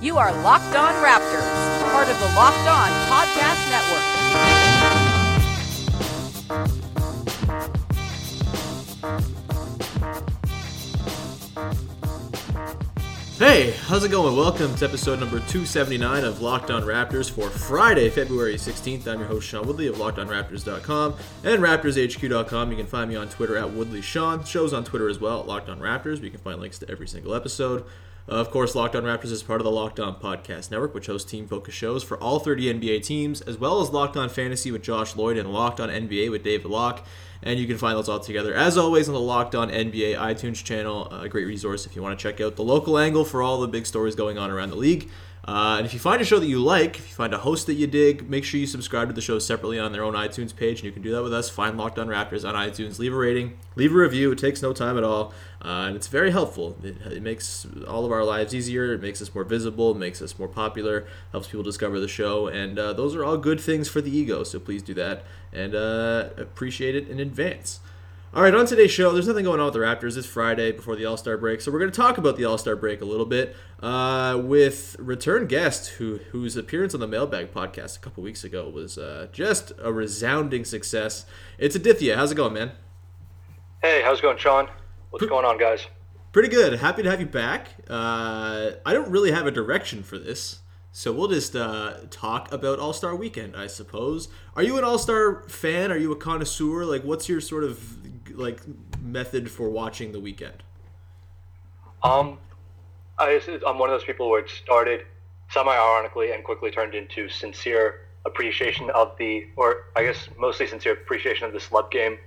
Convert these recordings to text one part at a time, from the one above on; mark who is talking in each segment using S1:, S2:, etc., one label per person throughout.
S1: You are Locked On Raptors, part of the Locked On Podcast Network.
S2: Hey, how's it going? Welcome to episode number 279 of Locked On Raptors for Friday, February 16th. I'm your host, Sean Woodley of LockedOnRaptors.com and RaptorsHQ.com. You can find me on Twitter at WoodleySean. Shows on Twitter as well, Locked On Raptors. You can find links to every single episode. Uh, of course, Locked On Raptors is part of the Locked On Podcast Network, which hosts team focused shows for all 30 NBA teams, as well as Locked On Fantasy with Josh Lloyd and Locked On NBA with David Locke. And you can find those all together, as always, on the Locked On NBA iTunes channel. A great resource if you want to check out the local angle for all the big stories going on around the league. Uh, and if you find a show that you like, if you find a host that you dig, make sure you subscribe to the show separately on their own iTunes page, and you can do that with us. Find Locked On Raptors on iTunes, leave a rating, leave a review. It takes no time at all, uh, and it's very helpful. It, it, makes all of our lives easier. It makes us more visible. It makes us more popular. Helps people discover the show, and uh, those are all good things for the ego. So please do that, and uh, appreciate it in advance. All right, on today's show, there's nothing going on with the Raptors. It's Friday before the All Star break, so we're going to talk about the All Star break a little bit uh, with return guest who whose appearance on the Mailbag podcast a couple weeks ago was uh, just a resounding success. It's Adithya. How's it going, man?
S3: Hey, how's it going, Sean? What's going on, guys?
S2: Pretty good. Happy to have you back. Uh, I don't really have a direction for this. So we'll just uh, talk about All Star Weekend, I suppose. Are you an All Star fan? Are you a connoisseur? Like, what's your sort of like method for watching the weekend?
S3: Um, I, I'm one of those people where it started semi-ironically and quickly turned into sincere appreciation of the, or I guess mostly sincere appreciation of the slub game.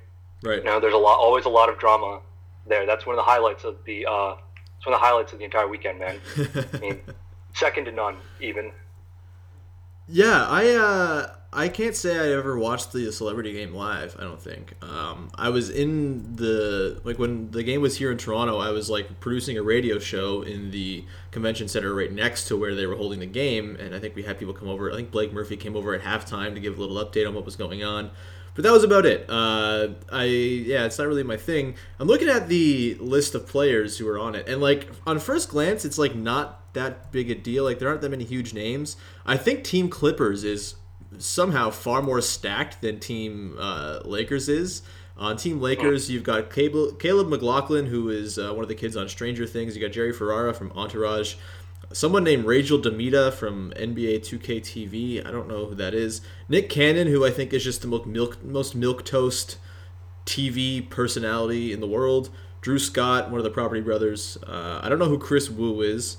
S2: Right.
S3: You know, there's a lot, always a lot of drama there. That's one of the highlights of the, uh, it's one of the highlights of the entire weekend, man. I mean, second to none, even.
S2: Yeah, I uh, I can't say I ever watched the Celebrity Game live. I don't think. Um, I was in the like when the game was here in Toronto. I was like producing a radio show in the convention center right next to where they were holding the game, and I think we had people come over. I think Blake Murphy came over at halftime to give a little update on what was going on. But that was about it. Uh, I yeah, it's not really my thing. I'm looking at the list of players who are on it, and like on first glance, it's like not that big a deal. Like there aren't that many huge names. I think Team Clippers is somehow far more stacked than Team uh, Lakers is. On Team Lakers, you've got Caleb, McLaughlin, who is uh, one of the kids on Stranger Things. You got Jerry Ferrara from Entourage. Someone named Rachel Demita from NBA 2K TV. I don't know who that is. Nick Cannon, who I think is just the most milk, most milk toast TV personality in the world. Drew Scott, one of the Property Brothers. Uh, I don't know who Kris Wu is.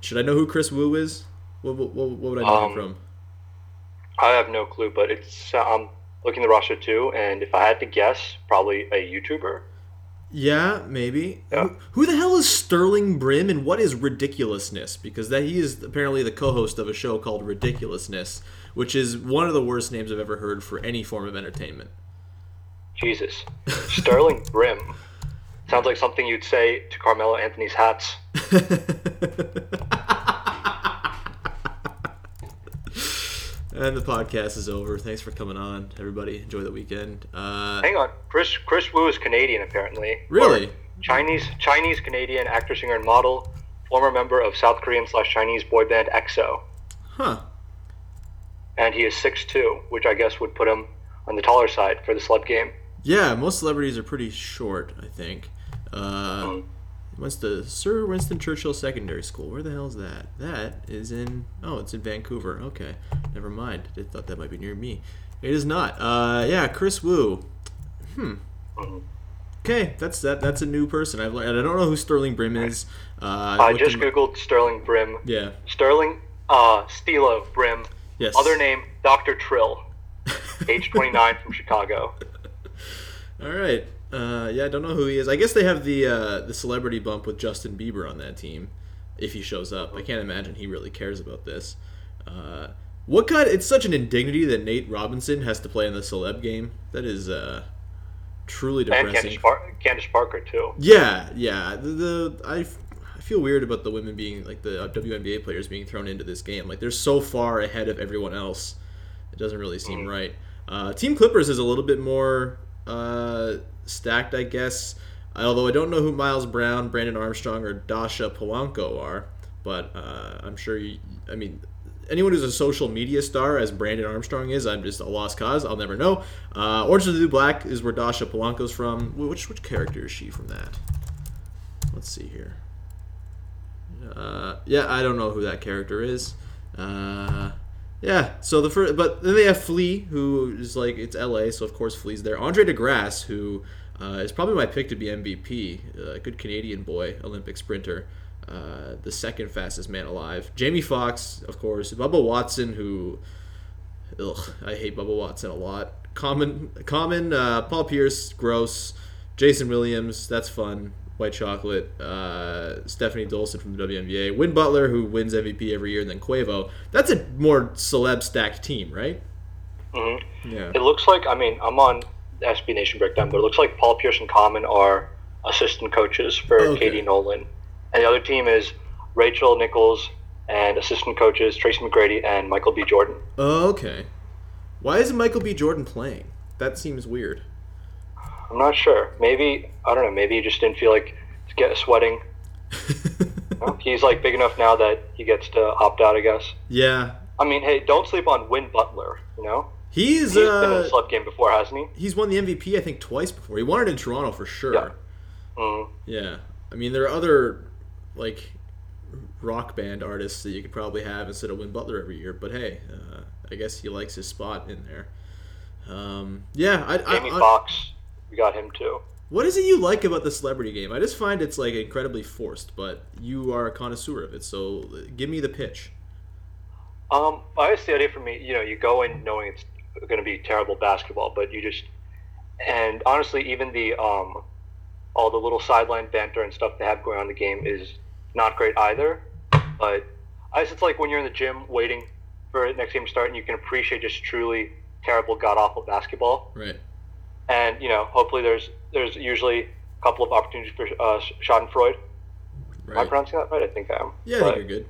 S2: Should I know who Kris Wu is? What, what, what would I know
S3: Um,
S2: him from?
S3: I have no clue, but it's, uh, I'm looking the roster too, and if I had to guess, probably a YouTuber.
S2: Yeah, maybe.
S3: Yeah.
S2: Who, who the hell is Sterling Brim and what is ridiculousness? Because that he is apparently the co-host of a show called Ridiculousness, which is one of the worst names I've ever heard for any form of entertainment.
S3: Jesus. Sterling Brim. Sounds like something you'd say to Carmelo Anthony's hats.
S2: And the podcast is over. Thanks for coming on, everybody. Enjoy the weekend. Uh,
S3: Hang on, Chris Kris Wu is Canadian apparently.
S2: Really?
S3: Or Chinese Chinese Canadian actor, singer, and model, former member of South Korean slash Chinese boy band EXO,
S2: huh.
S3: and he is 6'2", which I guess would put him on the taller side for the celeb game.
S2: Yeah, most celebrities are pretty short. I think. Uh, what's the Sir Winston Churchill Secondary School? Where the hell is that? That is in. Oh, it's in Vancouver. Okay, never mind. I thought that might be near me. It is not. Uh, yeah, Kris Wu. Hmm. Okay, that's that. That's a new person. I've learned. I don't know who Sterling Brim is. Uh,
S3: I just
S2: him-
S3: googled Sterling Brim.
S2: Yeah.
S3: Sterling uh, Steelo Brim.
S2: Yes.
S3: Other name Dr. Trill, age 29 from Chicago.
S2: All right. Uh, yeah, I don't know who he is. I guess they have the uh, the celebrity bump with Justin Bieber on that team, if he shows up. I can't imagine he really cares about this. Uh, what kind? It's such an indignity that Nate Robinson has to play in the celeb game. That is uh, truly
S3: And
S2: depressing.
S3: Candace, Par- Candace Parker too.
S2: Yeah, yeah. The, the I, f- I feel weird about the women being like the WNBA players being thrown into this game. Like they're so far ahead of everyone else. It doesn't really seem right. Uh, Team Clippers is a little bit more uh, stacked, I guess. Although I don't know who Miles Brown, Brandon Armstrong, or Dasha Polanco are, but uh, I'm sure you. I mean, anyone who's a social media star, as Brandon Armstrong is, I'm just a lost cause. I'll never know. Uh, Orange is the New Black is where Dasha Polanco's from. Which which character is she from that? Let's see here. Uh, yeah, I don't know who that character is. Uh, yeah, so the first, but then they have Flea, who is like it's L.A., so of course Flea's there. Andre DeGrasse, who uh, is probably my pick to be MVP, uh, a good Canadian boy, Olympic sprinter, uh, the second fastest man alive. Jamie Foxx, of course. Bubba Watson, who, ugh, I hate Bubba Watson a lot. Common, common. Uh, Paul Pierce, gross. Jason Williams, that's fun. White Chocolate, uh, Stephanie Dolson from the WNBA, Win Butler, who wins MVP every year, and then Quavo. That's a more celeb stacked team, right?
S3: hmm
S2: Yeah.
S3: It looks like I mean I'm on SB Nation breakdown, but it looks like Paul Pierce and Common are assistant coaches for
S2: Okay.
S3: Katie Nolan, and the other team is Rachel Nichols and assistant coaches Tracy McGrady and Michael B. Jordan.
S2: Oh, okay. Why isn't Michael B. Jordan playing? That seems weird.
S3: I'm not sure. Maybe I don't know. Maybe he just didn't feel like get sweating. He's like big enough now that he gets to opt out. I guess.
S2: yeah.
S3: I mean, hey, don't sleep on Win Butler. You know,
S2: He's
S3: he's been in
S2: uh,
S3: a slip game before, hasn't he?
S2: he's won the MVP I think twice before. He won it in Toronto for sure.
S3: Yeah. Mm.
S2: Yeah. I mean, there are other like rock band artists that you could probably have instead of Win Butler every year. But hey, uh, I guess he likes his spot in there. Um, yeah. I, I,
S3: Jamie
S2: I-
S3: Foxx, we got him too.
S2: what is it you like about the celebrity game? I just find it's like incredibly forced, but you are a connoisseur of it. So uh, give me the pitch.
S3: Um, I guess the idea for me, you know, you go in knowing it's going to be terrible basketball, but you just, and honestly, even the um, all the little sideline banter and stuff they have going on in the game is not great either. But I guess it's like when you're in the gym waiting for the next game to start, and you can appreciate just truly terrible, god awful basketball.
S2: Right.
S3: And you know, hopefully, there's there's usually a couple of opportunities for uh, Schadenfreude. Am I
S2: Right.
S3: pronouncing that right? I think I am.
S2: Yeah, I think you're good.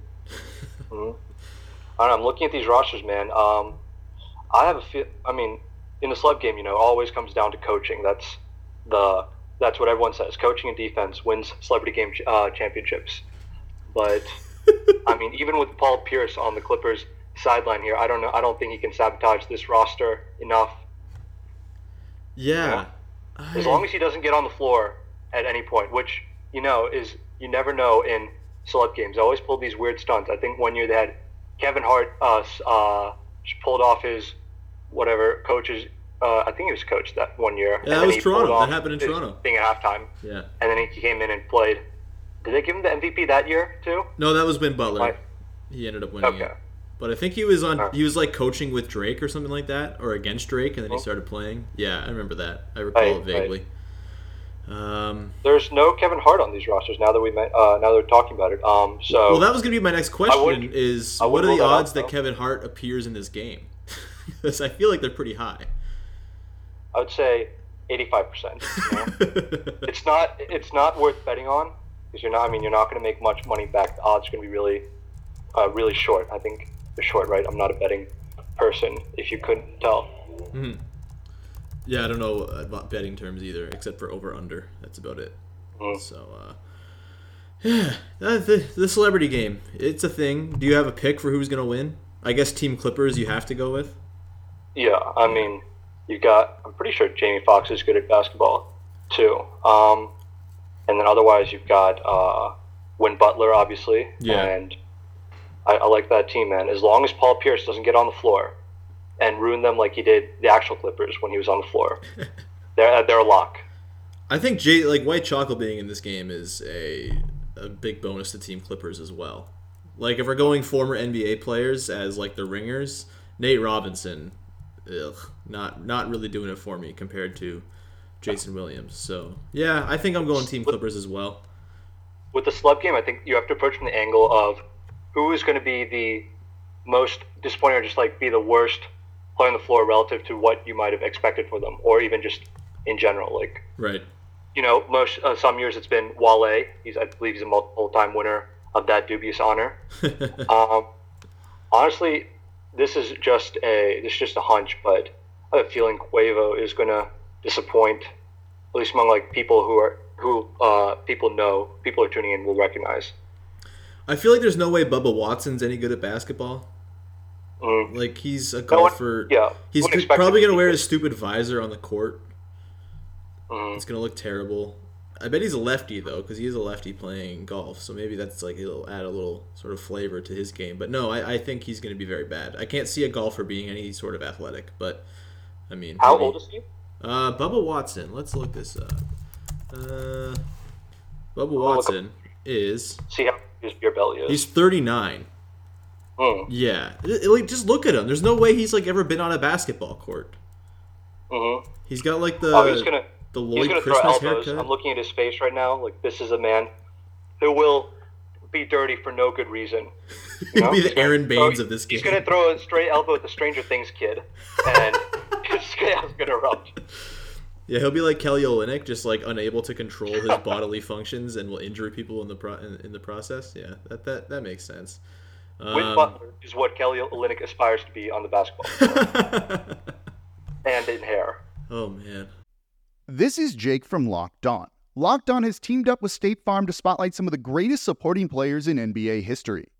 S3: I don't know, I'm looking at these rosters, man. Um, I have a feel. I mean, in the slug game, you know, it always comes down to coaching. That's the that's what everyone says. Coaching and defense wins celebrity game uh, championships. But I mean, even with Paul Pierce on the Clippers sideline here, I don't know. I don't think he can sabotage this roster enough.
S2: Yeah.
S3: As
S2: I-
S3: long as he doesn't get on the floor at any point, which you know is you never know in celeb games. They always pull these weird stunts. I think one year they had Kevin Hart uh, uh, pulled off his whatever coaches. Uh, I think he was coach that one year.
S2: Yeah, that was Toronto. That happened in Toronto.
S3: Thing at halftime,
S2: yeah.
S3: and then he came in and played. Did they give him the MVP that year too?
S2: No, that was Ben Butler.
S3: Right.
S2: He ended up winning
S3: Okay.
S2: it. But I think he was on. He was like coaching with Drake or something like that, or against Drake, and then he
S3: Oh.
S2: started playing. Yeah, I remember that. I recall
S3: Right,
S2: it vaguely. Um,
S3: There's no Kevin Hart on these rosters now that we met, uh, now that we're talking about it. Um, so
S2: well, that was going to be my next question: is what are the
S3: rule that out,
S2: odds that. Kevin Hart appears in this game? Because I feel like they're pretty high.
S3: I would say 85 percent. it's not it's not worth betting on because you're not. I mean, you're not going to make much money back. The odds are going to be really, uh, really short. I think short, right? I'm not a betting person, if you couldn't tell.
S2: Yeah, I don't know about betting terms either, except for over under. That's about it.
S3: Mm.
S2: So, uh, yeah, uh, the the celebrity game. It's a thing. Do you have a pick for who's gonna win? I guess Team Clippers. You have to go with.
S3: Yeah, I mean, you've got. I'm pretty sure Jamie Foxx is good at basketball, too. Um, and then otherwise, you've got uh, Win Butler, obviously.
S2: Yeah.
S3: And I, I like that team, man. As long as Paul Pierce doesn't get on the floor and ruin them like he did the actual Clippers when he was on the floor, they're uh, they're a lock.
S2: I think Jay, like White Chocolate being in this game is a a big bonus to Team Clippers as well. Like if we're going former NBA players as like the ringers, Nate Robinson, ugh, not not really doing it for me compared to Jason Williams. So yeah, I think I'm going Team Clippers as well.
S3: with the celeb game, I think you have to approach from the angle of who is going to be the most disappointing or just like be the worst player on the floor relative to what you might have expected for them, or even just in general. Like,
S2: Right.
S3: you know, most uh, some years it's been Wale. He's I believe he's a multiple time winner of that dubious honor. um, honestly, this is just a this is just a hunch, but I have a feeling Quavo is going to disappoint, at least among like people who are who uh, people know, people are tuning in will recognize.
S2: I feel like there's no way Bubba Watson's any good at basketball.
S3: Mm.
S2: Like he's a
S3: one-
S2: golfer.
S3: yeah,
S2: He's
S3: wouldn't
S2: good- probably gonna wear his stupid visor on the court.
S3: Mhm.
S2: It's gonna look terrible. I bet he's a lefty though, because he is a lefty playing golf. So maybe that's like it'll add a little sort of flavor to his game. But no, I, I think he's gonna be very bad. I can't see a golfer being any sort of athletic. But I mean,
S3: How
S2: maybe-
S3: old is he?
S2: Uh, Bubba Watson. Let's look this up. Uh, Bubba Watson is
S3: See how belly is.
S2: he's 39.
S3: Mm.
S2: Yeah, like just look at him. There's no way he's like ever been on a basketball court.
S3: Mm-hmm.
S2: He's got like the
S3: oh, he's gonna
S2: the Lloyd
S3: throw
S2: Christmas
S3: elbows.
S2: haircut.
S3: I'm looking at his face right now. Like this is a man who will be dirty for no good reason.
S2: He'd
S3: know?
S2: be the Aaron
S3: throw-
S2: Baynes of this game.
S3: He's gonna throw a straight elbow at the Stranger Things kid, and his scale's gonna erupt.
S2: Yeah, he'll be like Kelly Olynyk, just like unable to control his bodily functions and will injure people in the pro- in, in the process. Yeah, that that that makes sense.
S3: Win
S2: Um,
S3: Butler is what Kelly Olynyk aspires to be on the basketball court, and in hair.
S2: oh man,
S4: This is Jake from Locked On. Locked On has teamed up with State Farm to spotlight some of the greatest supporting players in NBA history.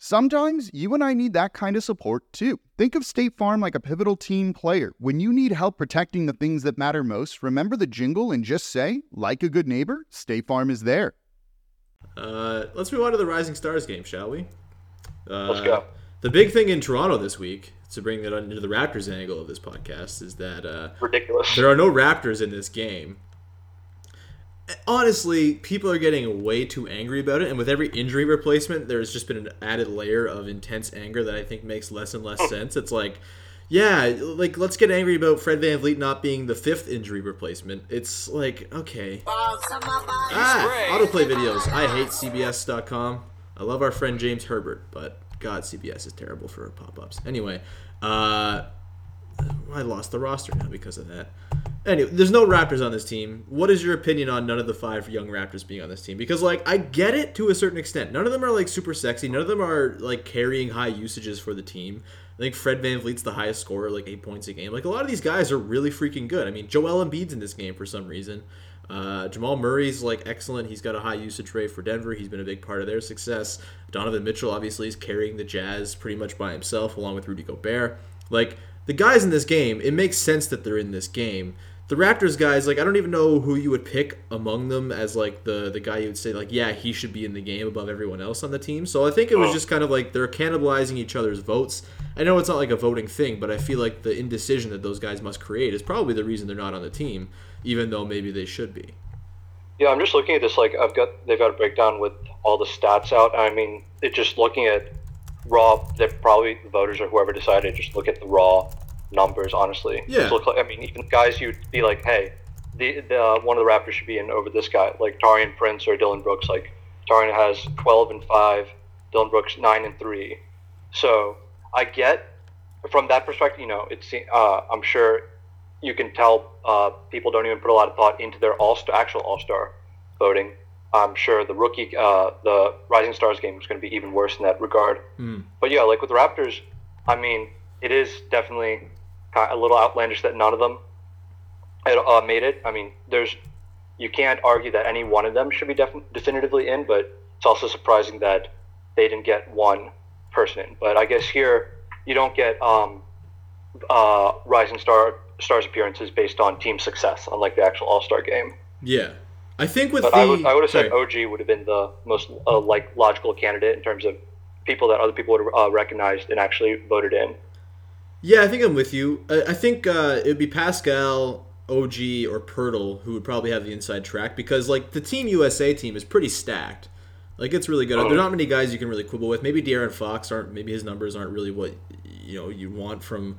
S4: Sometimes you and I need that kind of support too. Think of State Farm like a pivotal team player. When you need help protecting the things that matter most, remember the jingle and just say, like a good neighbor, State Farm is there.
S2: uh, let's move on to the Rising Stars game, shall we? Uh,
S3: Let's go.
S2: The big thing in Toronto this week, to bring it into the Raptors angle of this podcast, is that uh,
S3: Ridiculous.
S2: There are no Raptors in this game. Honestly, people are getting way too angry about it, and with every injury replacement, there's just been an added layer of intense anger that I think makes less and less sense. It's like, yeah, like let's get angry about Fred VanVleet not being the fifth injury replacement. It's like, okay. Ah, autoplay videos. I hate CBS.com. I love our friend James Herbert, but God, CBS is terrible for pop-ups. Anyway, uh, I lost the roster now because of that. Anyway, there's no Raptors on this team. What is your opinion on none of the five young Raptors being on this team? Because like I get it to a certain extent. None of them are like super sexy. None of them are like carrying high usages for the team. I think Fred VanVleet's the highest scorer, like eight points a game. Like a lot of these guys are really freaking good. I mean, Joel Embiid's in this game for some reason. Uh, Jamal Murray's like excellent. He's got a high usage rate for Denver. He's been a big part of their success. Donovan Mitchell obviously is carrying the Jazz pretty much by himself, along with Rudy Gobert. Like the guys in this game, it makes sense that they're in this game. the Raptors guys, like I don't even know who you would pick among them as like the the guy you would say like yeah he should be in the game above everyone else on the team. So I think it was oh. just kind of like they're cannibalizing each other's votes. I know it's not like a voting thing, but I feel like the indecision that those guys must create is probably the reason they're not on the team, even though maybe they should be.
S3: Yeah, I'm just looking at this. Like, I've got they've got a breakdown with all the stats out. I mean, it just looking at raw. They probably the voters or whoever decided just look at the raw numbers. Honestly,
S2: Yeah.
S3: Look like, I mean, even guys you'd be like, hey, the, the uh, one of the Raptors should be in over this guy, like Taurean Prince or Dillon Brooks. Like, Taurean has 12 and five, Dillon Brooks nine and three. So I get from that perspective. You know, it's uh, I'm sure you can tell uh, people don't even put a lot of thought into their all actual all star voting. I'm sure the rookie, uh, the Rising Stars game is going to be even worse in that regard. But yeah, like with the Raptors, I mean, it is definitely a little outlandish that none of them had, uh, made it. I mean, there's you can't argue that any one of them should be def- definitively in, but it's also surprising that they didn't get one person in. But I guess here you don't get um, uh, Rising Star Stars appearances based on team success, unlike the actual All Star game.
S2: Yeah, I think with
S3: But
S2: the
S3: I would, I would have said
S2: sorry.
S3: OG would have been the most uh, like logical candidate in terms of people that other people would have uh, recognized and actually voted in.
S2: Yeah, I think I'm with you. I, I think uh, it would be Pascal, OG, or Poeltl who would probably have the inside track because like the Team USA team is pretty stacked. Like it's really good. There's not many guys you can really quibble with. Maybe De'Aaron Fox aren't. Maybe his numbers aren't really what you know you want from.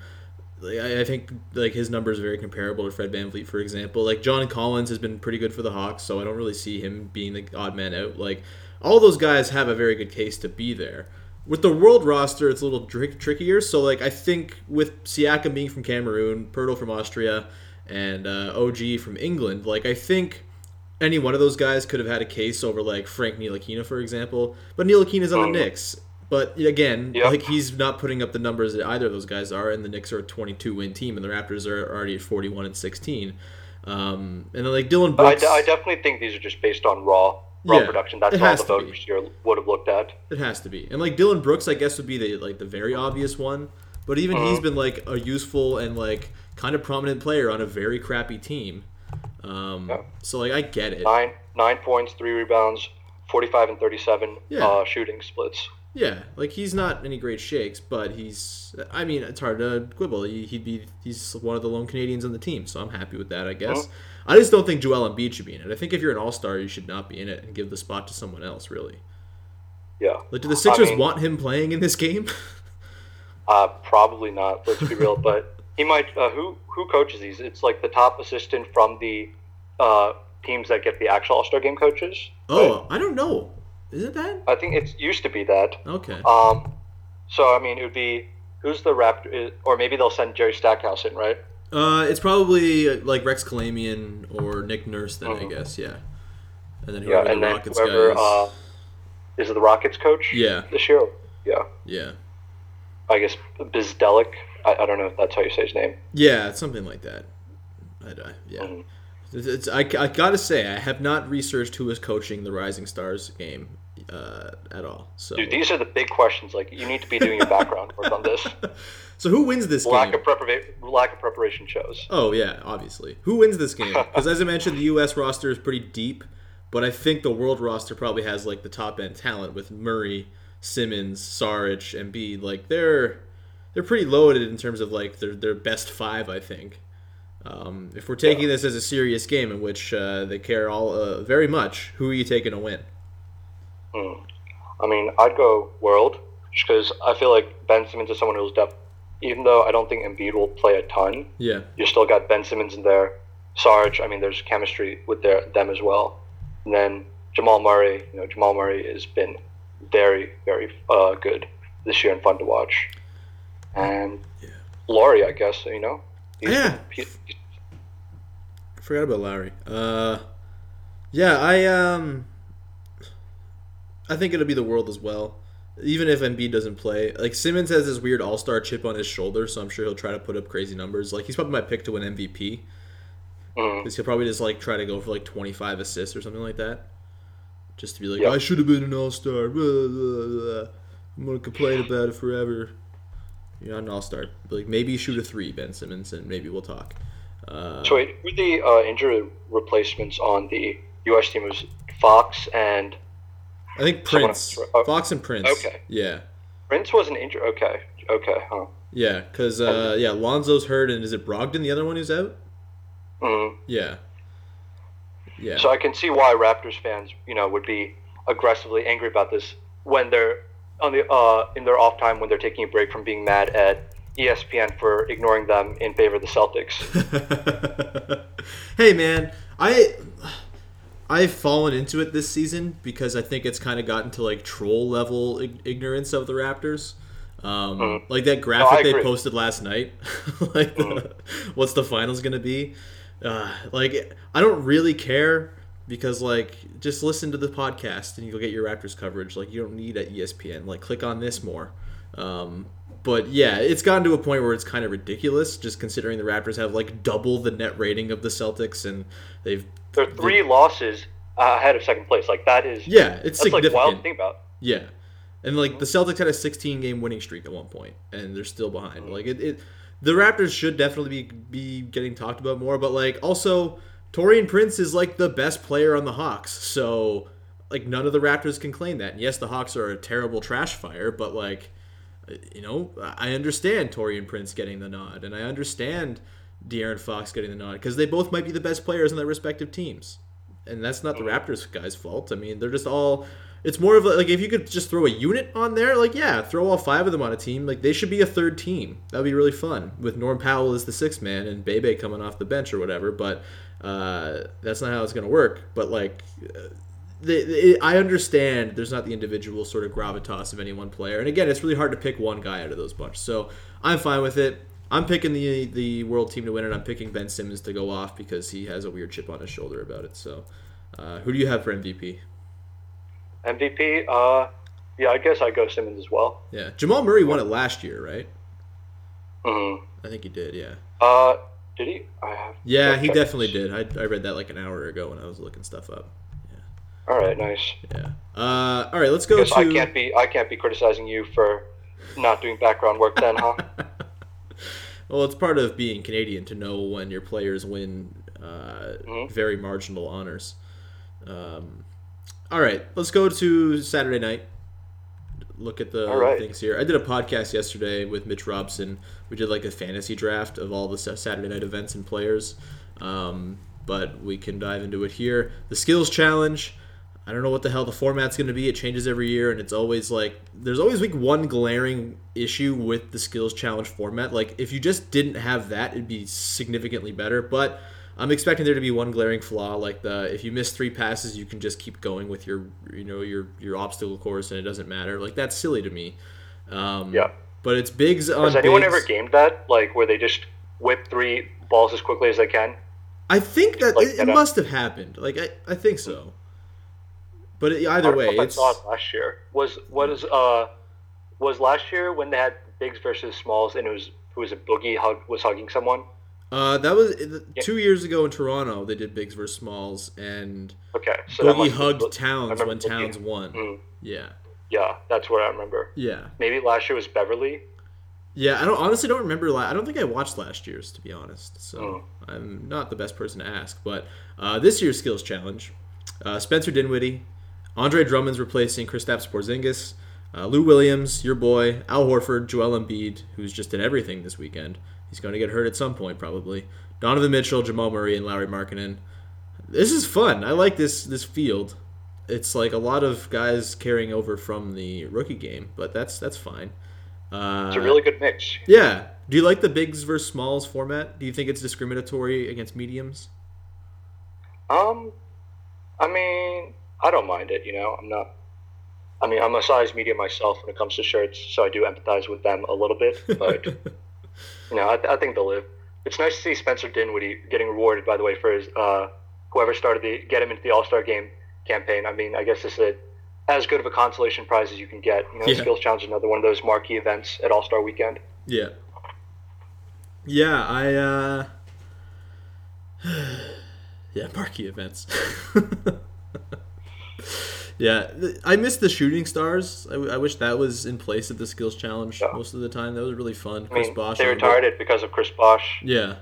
S2: Like, I think like his numbers are very comparable to Fred VanVleet, for example. Like John Collins has been pretty good for the Hawks, so I don't really see him being the odd man out. Like all those guys have a very good case to be there. With the world roster, it's a little trick trickier. So like I think with Siakam being from Cameroon, Poeltl from Austria, and uh, OG from England, like I think any one of those guys could have had a case over like Frank Ntilikina, for example. But Ntilikina's on the Knicks. But again,
S3: Yeah.
S2: like he's not putting up the numbers that either of those guys are, and the Knicks are a 22 win team, and the Raptors are already at 41 and 16. Um, and then like
S3: Dillon I,
S2: Brooks,
S3: de- I definitely think these are just based on raw raw
S2: Yeah,
S3: production. That's all the voters here would have looked at.
S2: It has to be. And like Dillon Brooks, I guess would be the like the very obvious one. But even he's been like a useful and like kind of prominent player on a very crappy team. Um,
S3: Yeah.
S2: So like I get it.
S3: Nine nine points, three rebounds, forty five and thirty seven
S2: Yeah.
S3: uh, shooting splits.
S2: Yeah, like he's not any great shakes, but he's. I mean, it's hard to quibble. He, he'd be. He's one of the lone Canadians on the team, so I'm happy with that. I guess. I just don't think Joel Embiid should be in it. I think if you're an All Star, you should not be in it and give the spot to someone else. Really.
S3: Yeah.
S2: Like, do the Sixers
S3: mean-
S2: want him playing in this game?
S3: Uh, probably not. Let's be real. But he might. Uh, who who coaches these? It's like the top assistant from the uh, teams that get the actual All Star game coaches.
S2: oh, I don't know. Isn't that
S3: I think it used to be that.
S2: okay?
S3: Um, so I mean, it would be who's the Raptor, or maybe they'll send Jerry Stackhouse in, right?
S2: Uh, it's probably like Rex Kalamian or Nick Nurse. Then I
S3: Mhm.
S2: guess, yeah. And then
S3: Yeah,
S2: whoever
S3: and
S2: the
S3: then
S2: Rockets
S3: whoever
S2: guy
S3: uh, is it the Rockets coach?
S2: Yeah.
S3: this year. Yeah.
S2: Yeah.
S3: I guess Bzdelik. I, I don't know if that's how you say his name.
S2: Yeah, it's something like that. I, I, yeah.
S3: Mhm.
S2: It's, it's, I, I gotta say, I have not researched who is coaching the Rising Stars game uh, at all. So,
S3: Dude, these are the big questions. Like you need to be doing your background work on this.
S2: so who wins this
S3: Lack
S2: game?
S3: of preparation. Lack of preparation shows.
S2: Oh yeah, obviously. Who wins this game? Because as I mentioned, the U.S. roster is pretty deep, but I think the world roster probably has like the top end talent with Murray, Simmons, Saric, and Embiid. Like they're they're pretty loaded in terms of like their their best five. I think. Um, if we're taking this as a serious game in which uh, they care all uh, very much, who are you taking to win?
S3: Hmm. I mean, I'd go world just because I feel like Ben Simmons is someone who's depth. Even though I don't think Embiid will play a ton,
S2: Yeah,
S3: you still got Ben Simmons in there. Sarge, I mean, there's chemistry with their, them as well. And then Jamal Murray, you know, Jamal Murray has been very, very uh, good this year and fun to watch. And yeah. Lauri, I guess, you know. He's-
S2: Yeah.
S3: he-
S2: I forgot about Lauri. Uh, yeah, I um, I think it'll be the world as well. Even if Embiid doesn't play, like Simmons has this weird All Star chip on his shoulder, so I'm sure he'll try to put up crazy numbers. Like he's probably my pick to win MVP. Because he'll probably just like try to go for like 25 assists or something like that, just to be like,
S3: Yeah.
S2: I should have been an All Star. I'm gonna complain about it forever. You're not an All Star. Like maybe shoot a three, Ben Simmons, and maybe we'll talk. Uh,
S3: So wait, who the uh, injury replacements on the U.S. team? Was Fox and
S2: I think Prince,
S3: oh,
S2: Fox and Prince.
S3: okay.
S2: Yeah,
S3: Prince wasn't injured. Okay, okay, huh?
S2: yeah, because uh, yeah, Lonzo's hurt, and is it Brogdon the other one who's out?
S3: Mhm.
S2: Yeah, yeah.
S3: So I can see why Raptors fans, you know, would be aggressively angry about this when they're on the uh, in their off time when they're taking a break from being mad at ESPN for ignoring them in favor of the Celtics.
S2: hey man, I I've fallen into it this season because I think it's kind of gotten to like troll level ig- ignorance of the Raptors. Um, Like that graphic
S3: Mm. I
S2: they.
S3: Mm.
S2: posted last night, like the, what's the finals gonna be? Uh, like I don't really care because like just listen to the podcast and you'll get your Raptors coverage. Like you don't need a E ESPN. Like click on this more. Um, but yeah, it's gotten to a point where it's kind of ridiculous, just considering the Raptors have like double the net rating of the Celtics, and they've
S3: They're three losses uh, ahead of second place. Like that is
S2: yeah, it's
S3: that's like
S2: significant.
S3: wild to think about.
S2: Yeah, and like the Celtics had a 16 game winning streak at one point, and they're still behind. Like it, it, the Raptors should definitely be be getting talked about more. But like also, Taurean Prince is like the best player on the Hawks, so like none of the Raptors can claim that. And yes, the Hawks are a terrible trash fire, but like you know, I understand Taurean Prince getting the nod, and I understand De'Aaron Fox getting the nod because they both might be the best players on their respective teams, and that's not the Raptors guys' fault. I mean, they're just all. It's more of a, like if you could just throw a unit on there, like yeah, throw all five of them on a team. Like they should be a third team. That would be really fun with Norm Powell as the sixth man and Bebe coming off the bench or whatever. But uh, that's not how it's gonna work. But like. Uh, I understand there's not the individual sort of gravitas of any one player, and again, it's really hard to pick one guy out of those bunch. So I'm fine with it. I'm picking the the world team to win it. I'm picking Ben Simmons to go off because he has a weird chip on his shoulder about it. So, uh, who do you have for MVP?
S3: MVP, uh, yeah, I guess I go Simmons as well.
S2: Yeah, Jamal Murray won it last year, right?
S3: hmm
S2: I think he did. Yeah,
S3: Uh, did he? I have.
S2: yeah, he definitely did. I, I read that like an hour ago when I was looking stuff up.
S3: All right, nice.
S2: Yeah. Uh, all right, let's go to.
S3: I can't be I can't be criticizing you for not doing background work then, huh?
S2: Well, it's part of being Canadian to know when your players win uh,
S3: Mhm.
S2: very marginal honors. Um, all right, let's go to Saturday night. Look at the
S3: right.
S2: things here. I did a podcast yesterday with Mitch Robson. We did like a fantasy draft of all the Saturday night events and players. Um, but we can dive into it here. The skills challenge. I don't know what the hell the format's going to be. It changes every year, and it's always like there's always like one glaring issue with the skills challenge format. Like if you just didn't have that, it'd be significantly better. But I'm expecting there to be one glaring flaw, like the if you miss three passes, you can just keep going with your you know your your obstacle course, and it doesn't matter. Like that's silly to me. Um,
S3: Yeah.
S2: But it's bigs on
S3: Has anyone
S2: bigs.
S3: ever gamed that? Like where they just whip three balls as quickly as they can?
S2: I think that
S3: Like
S2: it, it must have happened. Like I, I think so. But either way,
S3: don't know if
S2: it's
S3: I saw it last year. Was what is uh was last year when they had bigs versus smalls and it was who was a boogie hug was hugging someone?
S2: uh, that was two years ago in Toronto. They did bigs versus smalls, and
S3: Okay, so
S2: Boogie hugged
S3: been-
S2: Towns when
S3: Boogie-
S2: Towns won.
S3: Mm.
S2: Yeah,
S3: Yeah, that's what I remember.
S2: yeah,
S3: Maybe last year was Beverly.
S2: yeah. I don't honestly don't remember. La- I don't think I watched last year's to be honest. So
S3: Mm.
S2: I'm not the best person to ask. But uh, this year's skills challenge: uh, Spencer Dinwiddie, Andre Drummond's replacing Kristaps Porzingis. Uh, Lou Williams, your boy, Al Horford, Joel Embiid, who's just did everything this weekend. He's going to get hurt at some point, probably. Donovan Mitchell, Jamal Murray, and Lauri Markkanen. This is fun. I like this this field. It's like a lot of guys carrying over from the rookie game, but that's that's fine. Uh,
S3: It's a really good mix.
S2: yeah. Do you like the bigs versus smalls format? Do you think it's discriminatory against mediums?
S3: Um, I mean, I don't mind it. You know, I'm not. I mean, I'm a size medium myself when it comes to shirts, so I do empathize with them a little bit. But you know, I, I think they'll live. It's nice to see Spencer Dinwiddie getting rewarded, by the way, for his uh, whoever started the get him into the All Star game campaign. I mean, I guess this is a, as good of a consolation prize as you can get. You know,
S2: Yeah.
S3: Skills Challenge is another one of those marquee events at All Star Weekend.
S2: Yeah. Yeah, I uh Yeah, marquee events. yeah, I miss the shooting stars. I wish that was in place at the skills challenge
S3: Yeah.
S2: most of the time. That was really fun.
S3: I
S2: Chris
S3: mean,
S2: Bosh.
S3: they retired it because of Chris Bosh.
S2: Yeah.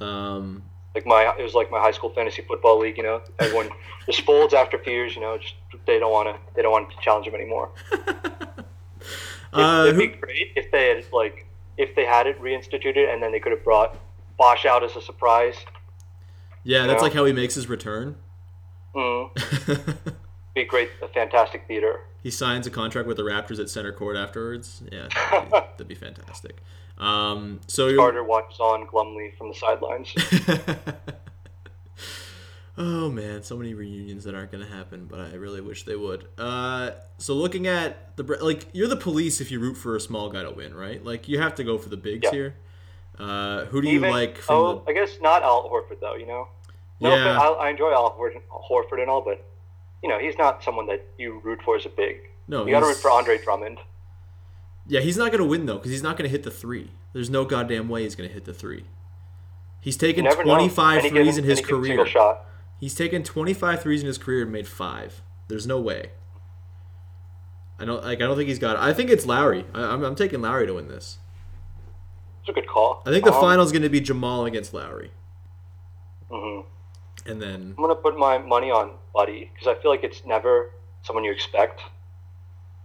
S2: Um,
S3: Like my, it was like my high school fantasy football league. You know, everyone just folds after a few years. You know, just they don't want to, they don't want to challenge him anymore.
S2: uh,
S3: It'd be great if they had like, if they had it reinstituted, and then they could have brought Bosh out as a surprise.
S2: yeah, that's
S3: Yeah.
S2: like how he makes his return.
S3: Mm, be a great, a fantastic theater.
S2: he signs a contract with the Raptors at center court afterwards. Yeah, that'd be, that'd be fantastic. Um, so
S3: Carter watches on glumly from the sidelines.
S2: oh man, so many reunions that aren't going to happen, but I really wish they would. Uh, so looking at the like, you're the police if you root for a small guy to win, right? Like you have to go for the bigs
S3: Yeah.
S2: here. Uh, who do you like from
S3: oh,
S2: the?
S3: I guess not Al Horford though. You know, no,
S2: Yeah.
S3: I, I enjoy Al Horford, Horford and all, but you know, he's not someone that you root for as a big.
S2: No,
S3: you got to root for Andre Drummond.
S2: Yeah, he's not going to win though because he's not going to hit the three. There's no goddamn way he's going to hit the three. He's taken
S3: never
S2: 25 threes
S3: given-
S2: in his career. He's taken 25 threes in his career and made five. There's no way. I don't like. I don't think he's got. It. I think it's Lauri. I, I'm, I'm taking Lauri to win this.
S3: It's a good call.
S2: I think the
S3: Um,
S2: final's going to be Jamal against Lauri,
S3: mhm.
S2: And then
S3: I'm gonna put my money on Buddy because I feel like it's never someone you expect.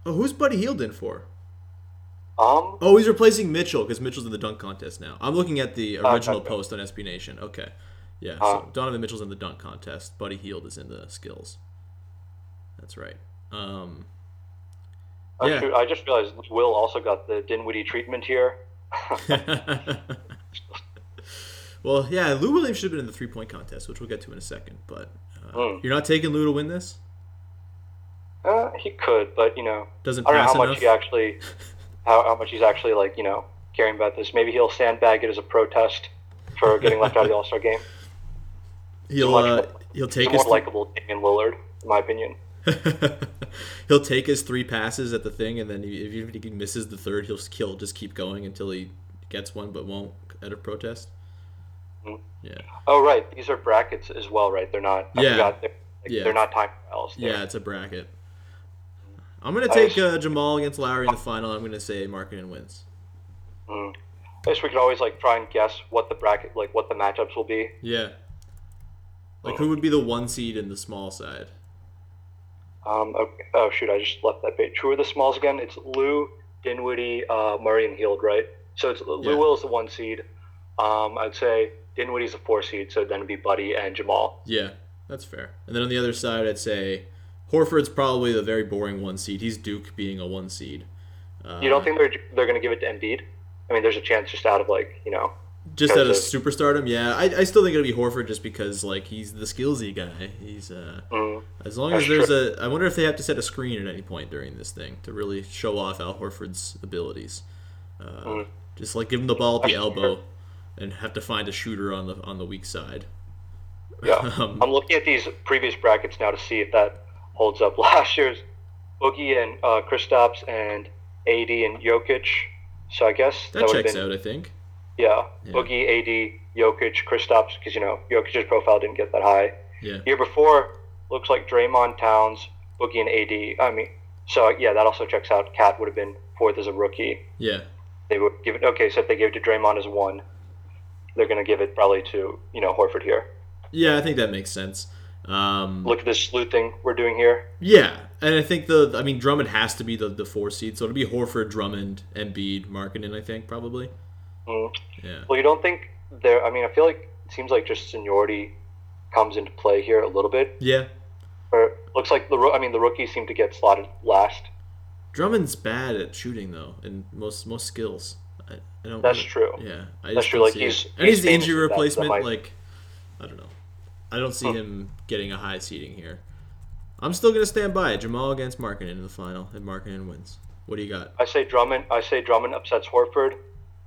S2: oh, who's Buddy Hield in for?
S3: Um,
S2: Oh, he's replacing Mitchell because Mitchell's in the dunk contest now. I'm looking at the original
S3: okay.
S2: post on SB Nation. Okay, yeah. So Donovan Mitchell's in the dunk contest. Buddy Hield is in the skills. That's right. Um,
S3: oh,
S2: yeah.
S3: shoot, I just realized Will also got the Dinwiddie treatment here.
S2: well, yeah, Lou Williams should have been in the three point contest, which we'll get to in a second. But uh,
S3: Hmm.
S2: you're not taking Lou to win this?
S3: Uh, he could, but you know,
S2: Doesn't
S3: I don't know how
S2: enough.
S3: much he actually, how, how much he's actually like, you know, caring about this. Maybe he'll sandbag it as a protest for getting left out of the All Star game.
S2: he'll
S3: much
S2: uh, he'll take his
S3: more likable Damian Lillard, in my opinion.
S2: he'll take his three passes at the thing, and then he, if he misses the third, he'll he'll just keep going until he gets one, but won't at a protest.
S3: Hmm.
S2: Yeah,
S3: Oh, right. These are brackets as well, right? They're not. I
S2: Yeah.
S3: forgot. They're, like,
S2: Yeah.
S3: they're not time trials. They're-
S2: yeah, it's a bracket. I'm gonna take
S3: just-
S2: uh, Jamal against Lauri in the final. I'm gonna say Markkanen wins.
S3: Mm. I guess we could always like try and guess what the bracket, like what the matchups will be.
S2: Yeah. Like who would be the one seed in the small side?
S3: Um, okay. Oh shoot, I just left that page. Who are the smalls again? It's Lou, Dinwiddie, uh, Murray, and Hield, right? So it's Lou
S2: Yeah.
S3: Will is the one seed. Um, I'd say Dinwiddie's a four seed, so then it'd be Buddy and Jamal.
S2: Yeah, that's fair. And then on the other side, I'd say Horford's probably the very boring one seed. He's Duke being a one seed. Uh,
S3: You don't think they're they're gonna give it to Embiid? I mean, there's a chance just out of like you know.
S2: just out of superstardom? Yeah, I, I still think it'll be Horford just because like he's the skillsy guy. He's uh
S3: Mm,
S2: as long as there's a. I wonder if they have to set a screen at any point during this thing to really show off Al Horford's abilities. Uh,
S3: Mm.
S2: Just like give him the ball at the
S3: That's
S2: elbow, and have to find a shooter on the on the weak side.
S3: yeah.
S2: Um,
S3: I'm looking at these previous brackets now to see if that holds up. Last year's Boogie and uh, Kristaps and AD and Jokic. So I guess
S2: that
S3: would've
S2: checks
S3: been,
S2: out, I think.
S3: Yeah,
S2: Yeah.
S3: Boogie, AD, Jokic, Kristaps, because you know Jokic's profile didn't get that high.
S2: Yeah.
S3: Year before, looks like Draymond, Towns, Boogie, and AD. I mean, so yeah, that also checks out. Cat would have been fourth as a rookie.
S2: Yeah.
S3: They would give it. Okay, so if they gave it to Draymond as one, they're gonna give it probably to you know Horford here.
S2: Yeah, I think that makes sense. Um,
S3: Look at this sleuthing we're doing here.
S2: Yeah, and I think the I mean Drummond has to be the, the four seed, so it'll be Horford, Drummond, Embiid, Markkanen. I think probably.
S3: Mm.
S2: Yeah.
S3: Well, you don't think there? I mean, I feel like it seems like just seniority comes into play here a little bit.
S2: Yeah.
S3: Or looks like the I mean the rookies seem to get slotted last.
S2: Drummond's bad at shooting though, and most most skills. I, I don't.
S3: That's true.
S2: Yeah, I
S3: That's
S2: just
S3: true, like, he's-
S2: and
S3: he's
S2: he's the injury
S3: that, that
S2: replacement.
S3: might-
S2: Like, I don't know. I don't see
S3: Huh.
S2: him getting a high seeding here. I'm still gonna stand by it. Jamal against Markkanen in the final, and Markkanen wins. What do you got?
S3: I say Drummond. I say Drummond upsets Horford.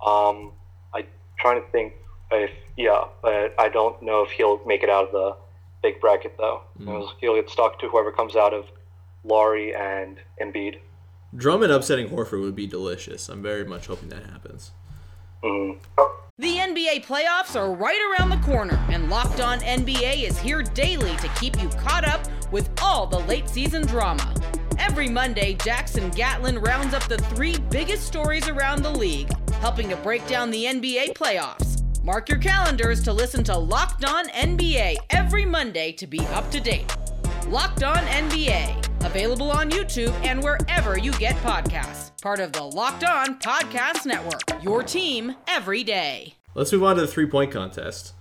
S3: Um, I'm trying to think if yeah, but I don't know if he'll make it out of the big bracket though.
S2: Mm.
S3: He'll get stuck to whoever comes out of Lauri and Embiid.
S2: Drummond upsetting Horford would be delicious. I'm very much hoping that happens.
S1: The NBA playoffs are right around the corner, and Locked On NBA is here daily to keep you caught up with all the late season drama. Every Monday, Jackson Gatlin rounds up the three biggest stories around the league, helping to break down the NBA playoffs. Mark your calendars to listen to Locked On NBA every Monday to be up to date. Locked On NBA, available on YouTube and wherever you get podcasts. Part of the Locked On Podcast Network. Your team every day.
S2: Let's move on to the three point contest.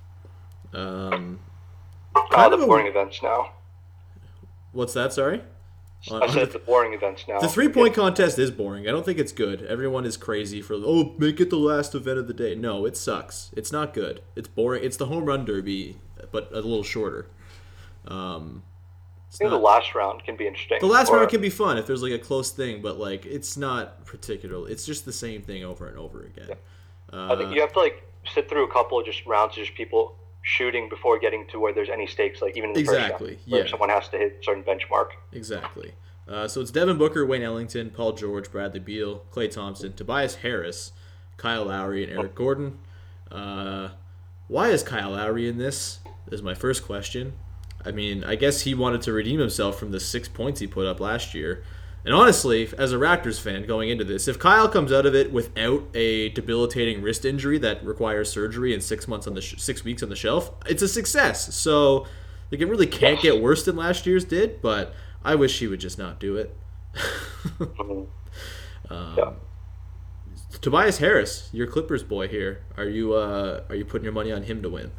S2: Um,
S3: All
S2: kind
S3: the
S2: of a-
S3: boring events now.
S2: what's that? Sorry.
S3: I said the boring events now.
S2: The three point contest is boring. I don't think it's good. Everyone is crazy for oh make it the last event of the day. No, it sucks. It's not good. It's boring. It's the home run derby, but a little shorter. Um,
S3: I think the last round can be interesting.
S2: the last
S3: Or-
S2: round can be fun if there's like a close thing, but like it's not particular. It's just the same thing over and over again.
S3: I think you have to like sit through a couple of just rounds of just people shooting before getting to where there's any stakes. Like even in the
S2: Exactly,
S3: first round,
S2: yeah.
S3: someone has to hit a certain benchmark.
S2: Exactly. Uh, so it's Devin Booker, Wayne Ellington, Paul George, Bradley Beal, Klay Thompson, Tobias Harris, Kyle Lowry, and Eric Gordon. Uh, why is Kyle Lowry in this? Is my first question. I mean, I guess he wanted to redeem himself from the six points he put up last year. And honestly, as a Raptors fan going into this, if Kyle comes out of it without a debilitating wrist injury that requires surgery and six months on the sh- six weeks on the shelf, it's a success. So like it really can't get worse than last year's did. But I wish he would just not do it. Um,
S3: Yeah.
S2: Tobias Harris, your Clippers boy here. Are you uh are you putting your money on him to win?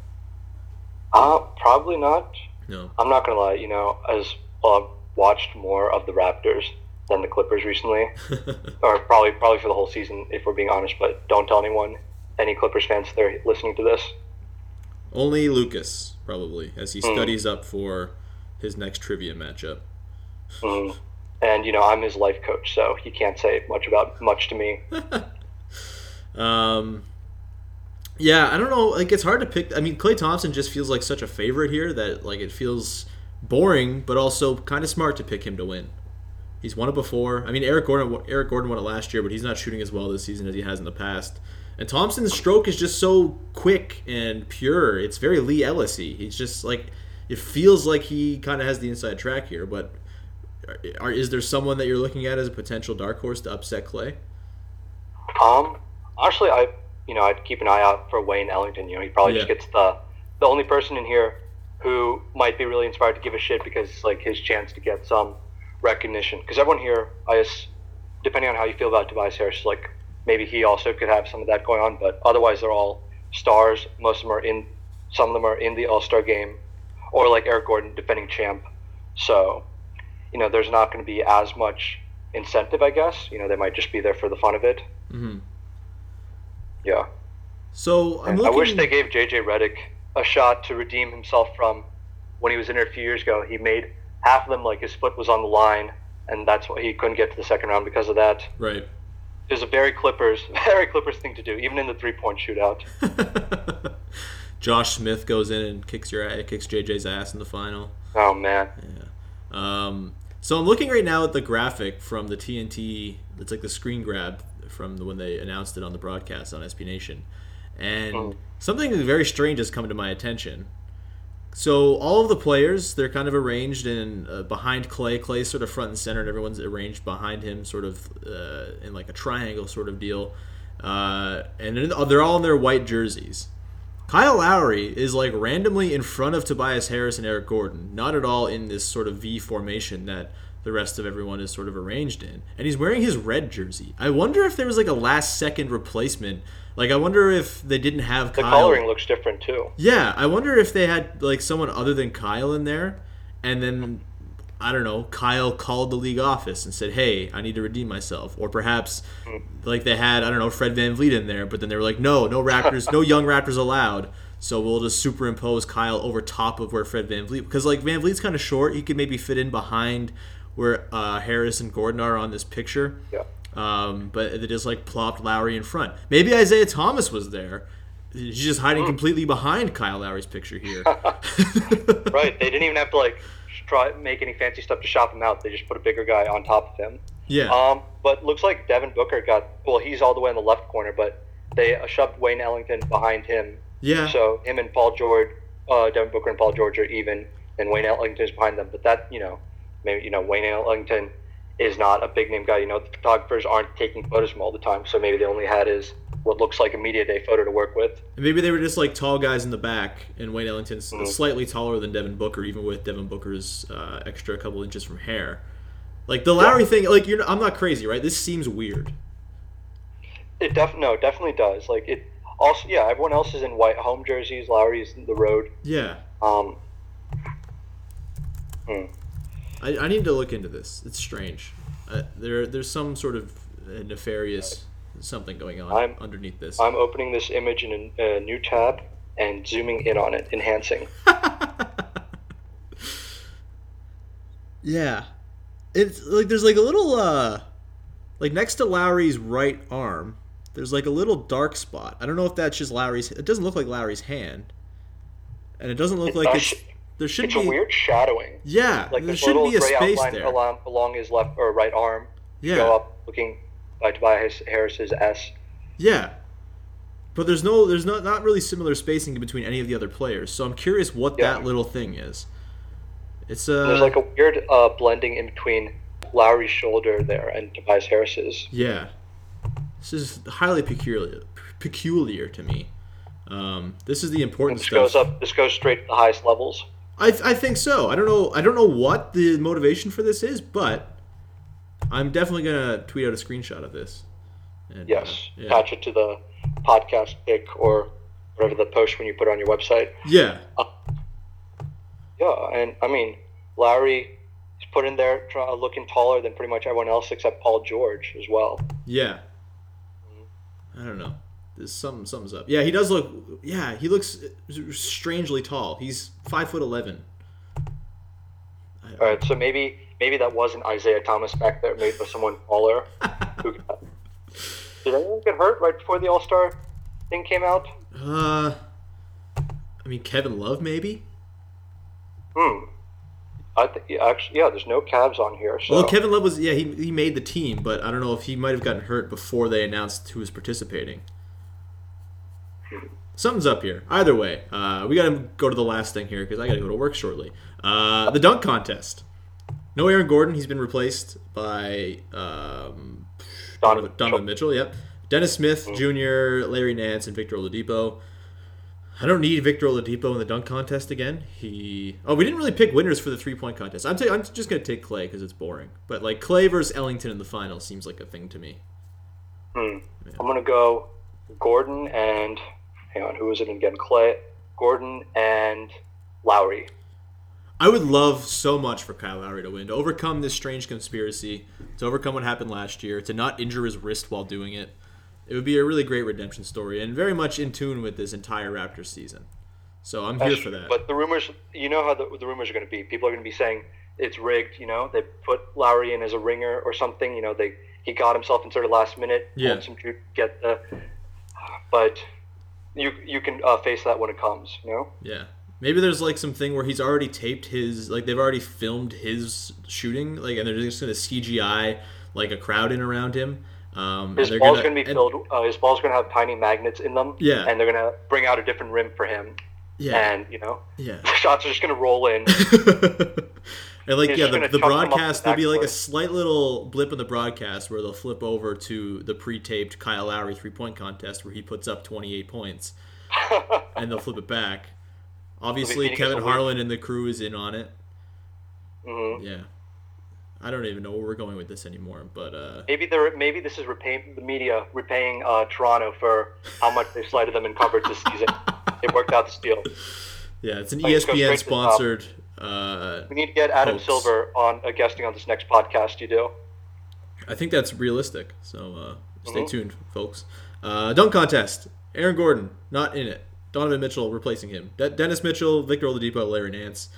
S3: Uh, probably not.
S2: No.
S3: I'm not gonna lie. You know, as well, I've watched more of the Raptors than the Clippers recently, or probably probably for the whole season, if we're being honest. But don't tell anyone, any Clippers fans, if they're listening to this.
S2: Only Lucas probably as he
S3: Hmm.
S2: studies up for his next trivia matchup.
S3: Mhm. And you know, I'm his life coach, so he can't say much about much to me.
S2: Um, yeah, I don't know. Like it's hard to pick. I mean, Klay Thompson just feels like such a favorite here that like it feels boring, but also kind of smart to pick him to win. He's won it before. I mean, Eric Gordon. Eric Gordon won it last year, but he's not shooting as well this season as he has in the past. And Thompson's stroke is just so quick and pure. It's very Lee Ellisy. He's just like it feels like he kind of has the inside track here. But are, is there someone that you're looking at as a potential dark horse to upset Klay?
S3: Um, actually, I you know I'd keep an eye out for Wayne Ellington. You know, he probably just gets the the only person in here who might be really inspired to give a shit because it's like his chance to get some recognition. Because everyone here, I guess, depending on how you feel about Tobias Harris, like maybe he also could have some of that going on. But otherwise, they're all stars. Most of them are in. Some of them are in the All Star game, or like Eric Gordon, defending champ. So, you know, there's not going to be as much incentive, I guess. You know, they might just be there for the fun of it.
S2: Mm-hmm.
S3: Yeah.
S2: So I'm
S3: I wish they gave JJ Redick a shot to redeem himself from when he was in there a few years ago. He made half of them like his foot was on the line, and that's why he couldn't get to the second round because of that.
S2: right.
S3: It was a very Clippers, very Clippers thing to do, even in the three point shootout.
S2: Josh Smith goes in and kicks your kicks JJ's ass in the final.
S3: Oh man, Yeah.
S2: Um, so I'm looking right now at the graphic from the TNT. It's like the screen grab from the, when they announced it on the broadcast on SB Nation, and
S3: Oh.
S2: something very strange has come to my attention. So all of the players, they're kind of arranged in uh, behind Klay. Klay's sort of front and center, and everyone's arranged behind him, sort of uh, in like a triangle sort of deal. Uh, and then they're all in their white jerseys. Kyle Lowry is like randomly in front of Tobias Harris and Eric Gordon, not at all in this sort of V formation that the rest of everyone is sort of arranged in. And he's wearing his red jersey. I wonder if there was like a last second replacement. Like I wonder if they didn't have Kyle
S3: the
S2: Kyle.
S3: coloring looks different too.
S2: Yeah, I wonder if they had like someone other than Kyle in there, and then I don't know, Kyle called the league office and said, "Hey, I need to redeem myself," or perhaps hmm. like they had I don't know Fred VanVleet in there, but then they were like, "No, no Raptors, no young Raptors allowed." So we'll just superimpose Kyle over top of where Fred VanVleet because like VanVleet's kind of short, he could maybe fit in behind where uh, Harris and Gordon are on this picture.
S3: Yeah.
S2: Um, but they just like plopped Lowry in front. Maybe Isaiah Thomas was there. He's just hiding completely behind Kyle Lowry's picture here.
S3: right? They didn't even have to like try make any fancy stuff to shop him out. They just put a bigger guy on top of him.
S2: yeah.
S3: Um, but looks like Devin Booker got well. He's all the way in the left corner, but they uh, shoved Wayne Ellington behind him.
S2: yeah.
S3: So him and Paul George, uh, Devin Booker and Paul George are even, and Wayne Ellington is behind them. But that you know, maybe you know Wayne Ellington is not a big name guy. You know, the photographers aren't taking photos from all the time, so maybe they only had his what looks like a media day photo to work with.
S2: And maybe they were just like tall guys in the back, and Wayne Ellington's
S3: Mm-hmm.
S2: slightly taller than Devin Booker, even with Devin Booker's uh, extra couple inches from hair. Like the Lowry thing, like you're, I'm not crazy, right? This seems weird.
S3: It def no, it definitely does. Like it also, yeah. Everyone else is in white home jerseys. Lowry's in the road.
S2: Yeah,
S3: Um, hmm.
S2: I, I need to look into this. It's strange. Uh, there, there's some sort of uh, nefarious something going on
S3: I'm-
S2: underneath this.
S3: I'm opening this image in a, a new tab and zooming in on it, enhancing.
S2: Yeah. It's like there's like a little uh like next to Lowry's right arm, there's like a little dark spot. I don't know if that's just Lowry's it doesn't look like Lowry's hand. And it doesn't look like it's
S3: It's-
S2: there should
S3: It's
S2: be
S3: a weird shadowing.
S2: Yeah,
S3: Like
S2: there shouldn't be a space
S3: outline
S2: there.
S3: along, along his left or right arm.
S2: Yeah.
S3: Go up, looking by Tobias Harris's S.
S2: Yeah. But there's no there's not not really similar spacing between any of the other players. So I'm curious what
S3: Yeah.
S2: that little thing is. It's uh
S3: There's like a weird uh, blending in between Lowry's shoulder there and Tobias Harris's.
S2: Yeah, this is highly peculiar, peculiar to me. Um, this is the important
S3: This
S2: stuff.
S3: goes up. This goes straight to the highest levels.
S2: I, I think so. I don't know. I don't know what the motivation for this is, but I'm definitely gonna tweet out a screenshot of this. And,
S3: Yes.
S2: uh, yeah.
S3: Attach it to the podcast pic or whatever the post when you put it on your website.
S2: yeah.
S3: Yeah, and I mean, Lowry is put in there try, looking taller than pretty much everyone else except Paul George as well.
S2: Yeah. I don't know. There's something something's up. Yeah, he does look. Yeah, he looks strangely tall. He's five foot eleven.
S3: All right, so maybe maybe that wasn't Isaiah Thomas back there. Maybe it was someone taller. who got, did anyone get hurt right before the All Star thing came out?
S2: Uh, I mean Kevin Love maybe.
S3: Hmm. I think yeah, actually, yeah. There's no Cavs on here, so
S2: Well, Kevin Love was yeah he he made the team, but I don't know if he might have gotten hurt before they announced who was participating. Something's up here. Either way, uh, we got to go to the last thing here because I got to go to work shortly. Uh, the dunk contest. No Aaron Gordon. He's been replaced by um,
S3: Donovan
S2: Donovan Mitchell. Yep. Dennis Smith Jr., Larry Nance, and Victor Oladipo. I don't need Victor Oladipo in the dunk contest again. He oh we didn't really pick winners for the three point contest. I'm ta- I'm just gonna take Klay because it's boring. But like Klay versus Ellington in the final seems like a thing to me.
S3: Hmm. I'm gonna go Gordon and hang on, who was it again? Klay, Gordon and Lowry.
S2: I would love so much for Kyle Lowry to win to overcome this strange conspiracy, to overcome what happened last year, to not injure his wrist while doing it. It would be a really great redemption story and very much in tune with this entire Raptors season. So I'm here for that.
S3: But the rumors, you know how the, the rumors are going to be. People are going to be saying it's rigged. You know, they put Lowry in as a ringer or something. You know, they he got himself inserted last minute.
S2: Yeah.
S3: some get the. But you you can uh, face that when it comes. You know.
S2: Yeah. Maybe there's like some thing where he's already taped his like they've already filmed his shooting like and they're just gonna CGI like a crowd in around him. Um, and
S3: His
S2: they're
S3: ball's going to be
S2: and-
S3: filled. Uh, his ball's going to have tiny magnets in them.
S2: Yeah.
S3: And they're going to bring out a different rim for him.
S2: Yeah.
S3: And you know,
S2: Yeah.
S3: the shots are just going to roll in.
S2: and like yeah, the, the
S3: chunk them up
S2: broadcast
S3: the
S2: there'll be like a slight little blip in the broadcast where they'll flip over to the pre-taped Kyle Lowry three-point contest where he puts up 28 points, and they'll flip it back. Obviously, Kevin Harlan and the crew is in on it.
S3: Mhm.
S2: Yeah. I don't even know where we're going with this anymore, but uh,
S3: Maybe they're maybe this is repaying the media repaying uh, Toronto for how much they slighted them in coverage this season. it worked out this deal.
S2: yeah, it's an E
S3: Let's
S2: ESPN
S3: to
S2: sponsored. Uh,
S3: We need to get Adam
S2: Hoax.
S3: Silver on uh, guesting on this next podcast. You do.
S2: I think that's realistic. So uh, stay
S3: Mhm.
S2: tuned, folks. Uh, dunk contest. Aaron Gordon not in it. Donovan Mitchell replacing him. De- Dennis Mitchell, Victor Oladipo, Larry Nance.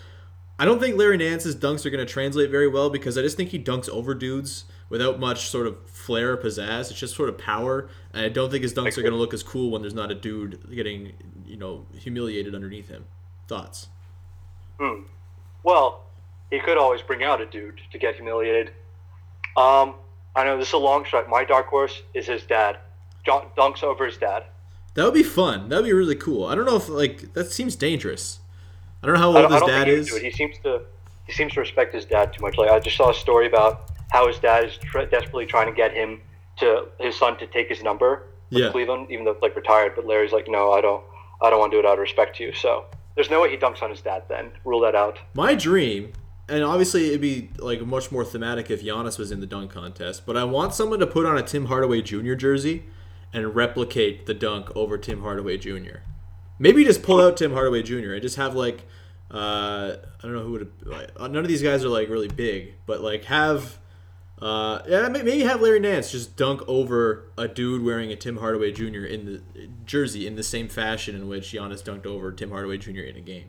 S2: I don't think Larry Nance's dunks are going to translate very well because I just think he dunks over dudes without much sort of flair or pizzazz. It's just sort of power, and I don't think his dunks are going to look as cool when there's not a dude getting you know humiliated underneath him. Thoughts?
S3: Hmm. Well, he could always bring out a dude to get humiliated. Um, I know this is a long shot. My dark horse is his dad. Dunks over his dad.
S2: That would be fun. That would be really cool. I don't know if like that seems dangerous. I don't know how old his dad is.
S3: He seems to he seems to respect his dad too much. Like I just saw a story about how his dad is tr- desperately trying to get him to his son to take his number with
S2: Yeah.
S3: Cleveland, even though like retired. But Larry's like, no, I don't, I don't want to do it out of respect to you. So there's no way he dunks on his dad. Then rule that out.
S2: My dream, and obviously it'd be like much more thematic if Giannis was in the dunk contest, but I want someone to put on a Tim Hardaway Jr. jersey and replicate the dunk over Tim Hardaway Jr. Maybe just pull out Tim Hardaway Jr. and just have like uh, I don't know who would like, none of these guys are like really big, but like have uh, yeah maybe have Larry Nance just dunk over a dude wearing a Tim Hardaway Jr. in the jersey in the same fashion in which Giannis dunked over Tim Hardaway Jr. in a game.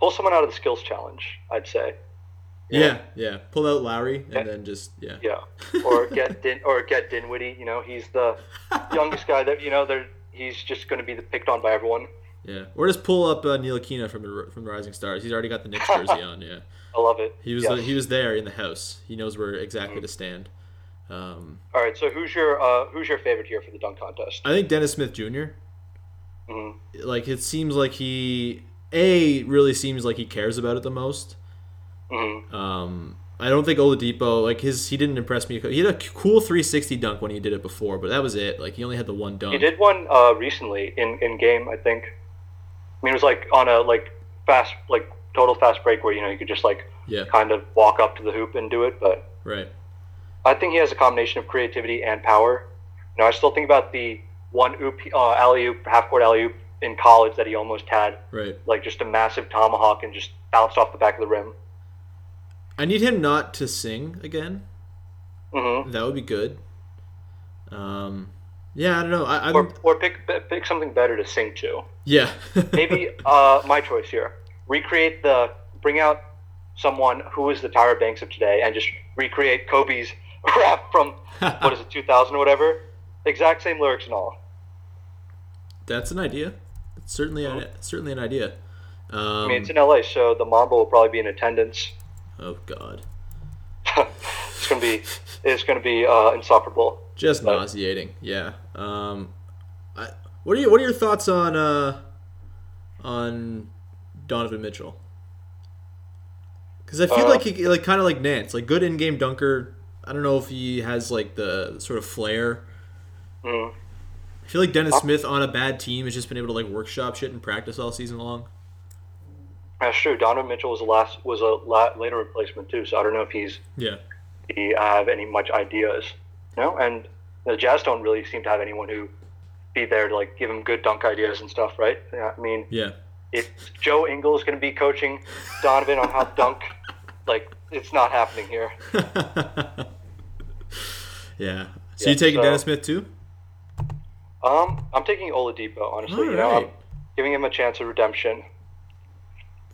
S3: Pull someone out of the skills challenge. I'd say.
S2: Yeah, yeah. Pull out Lowry and
S3: Yeah.
S2: then just yeah.
S3: Yeah, or get Din, or get Dinwiddie. You know, he's the youngest guy that you know. They're, he's just going to be the picked on by everyone.
S2: Yeah. Or just pull up uh, Ntilikina from the from the Rising Stars. He's already got the Knicks jersey on. Yeah.
S3: I love it.
S2: He was
S3: Yes.
S2: he was there in the house. He knows where exactly to stand. Um,
S3: All right. So who's your uh, who's your favorite here for the dunk contest?
S2: I think Dennis Smith Jr.
S3: Mhm.
S2: Like it seems like he a really seems like he cares about it the most.
S3: Mhm.
S2: Um, I don't think Oladipo like his he didn't impress me. He had a cool 360 dunk when he did it before, but that was it. Like he only had the one dunk.
S3: He did one uh, recently in, in game, I think. I mean, it was like on a like fast, like total fast break where you know you could just like
S2: Yeah.
S3: kind of walk up to the hoop and do it. But
S2: Right.
S3: I think he has a combination of creativity and power. You know, I still think about the one oop, uh, alley oop, half court alley oop in college that he almost had,
S2: Right.
S3: like just a massive tomahawk and just bounced off the back of the rim.
S2: I need him not to sing again.
S3: hmm
S2: That would be good. Um, yeah, I don't know. I,
S3: Or, or pick pick something better to sing to.
S2: yeah.
S3: Maybe uh, my choice here. Recreate the bring out someone who is the Tyra Banks of today and just recreate Kobe's rap from what is it, 2000 or whatever. Exact same lyrics and all.
S2: That's an idea. It's certainly a, certainly an idea. Um,
S3: I mean, it's in LA, so the Mamba will probably be in attendance.
S2: Oh God,
S3: It's gonna be it's gonna be uh, insufferable.
S2: just
S3: But-
S2: nauseating. Yeah. Um, I, what are you, What are your thoughts on uh, on Donovan Mitchell? Because I feel
S3: Uh,
S2: like he like kind of like Nance, like good in game dunker. I don't know if he has like the sort of flair.
S3: Mm.
S2: I feel like Dennis Smith on a bad team has just been able to like workshop shit and practice all season long.
S3: That's true. Donovan Mitchell was a last was a la- later replacement too, so I don't know if he's
S2: Yeah.
S3: he have any much ideas. You know, and the Jazz don't really seem to have anyone who be there to like give him good dunk ideas and stuff, right? Yeah, I mean,
S2: Yeah.
S3: if Joe Ingles is going to be coaching Donovan on how to dunk, like it's not happening here.
S2: yeah. So
S3: Yeah,
S2: you taking
S3: so-
S2: Dennis Smith too?
S3: Um, I'm taking Oladipo honestly. you know, I'm giving him a chance of redemption.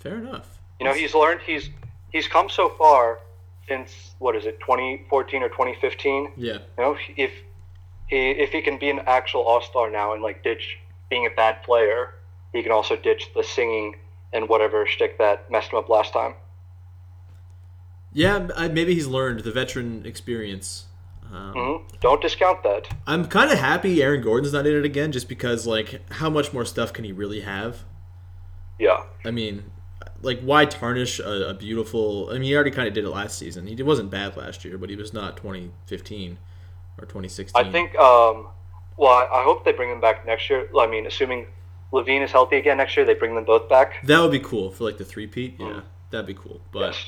S2: Fair enough.
S3: You know, he's learned he's he's come so far since what is it, 2014 or 2015.
S2: Yeah.
S3: You know, if he if he can be an actual all star now and like ditch being a bad player, he can also ditch the singing and whatever shtick that messed him up last time.
S2: Yeah, I- maybe he's learned the veteran experience. Um,
S3: hmm Don't discount that.
S2: I'm kind of happy Aaron Gordon's not in it again, just because like how much more stuff can he really have?
S3: Yeah.
S2: I mean, like why tarnish a, a beautiful? I mean, he already kind of did it last season. He wasn't bad last year, but he was not 2015 or 2016.
S3: I think. Um, well, I, hope they bring them back next year. I mean, assuming LaVine is healthy again next year, they bring them both back.
S2: that would be cool for like the three peat. Yeah, that'd be cool. But
S3: yes.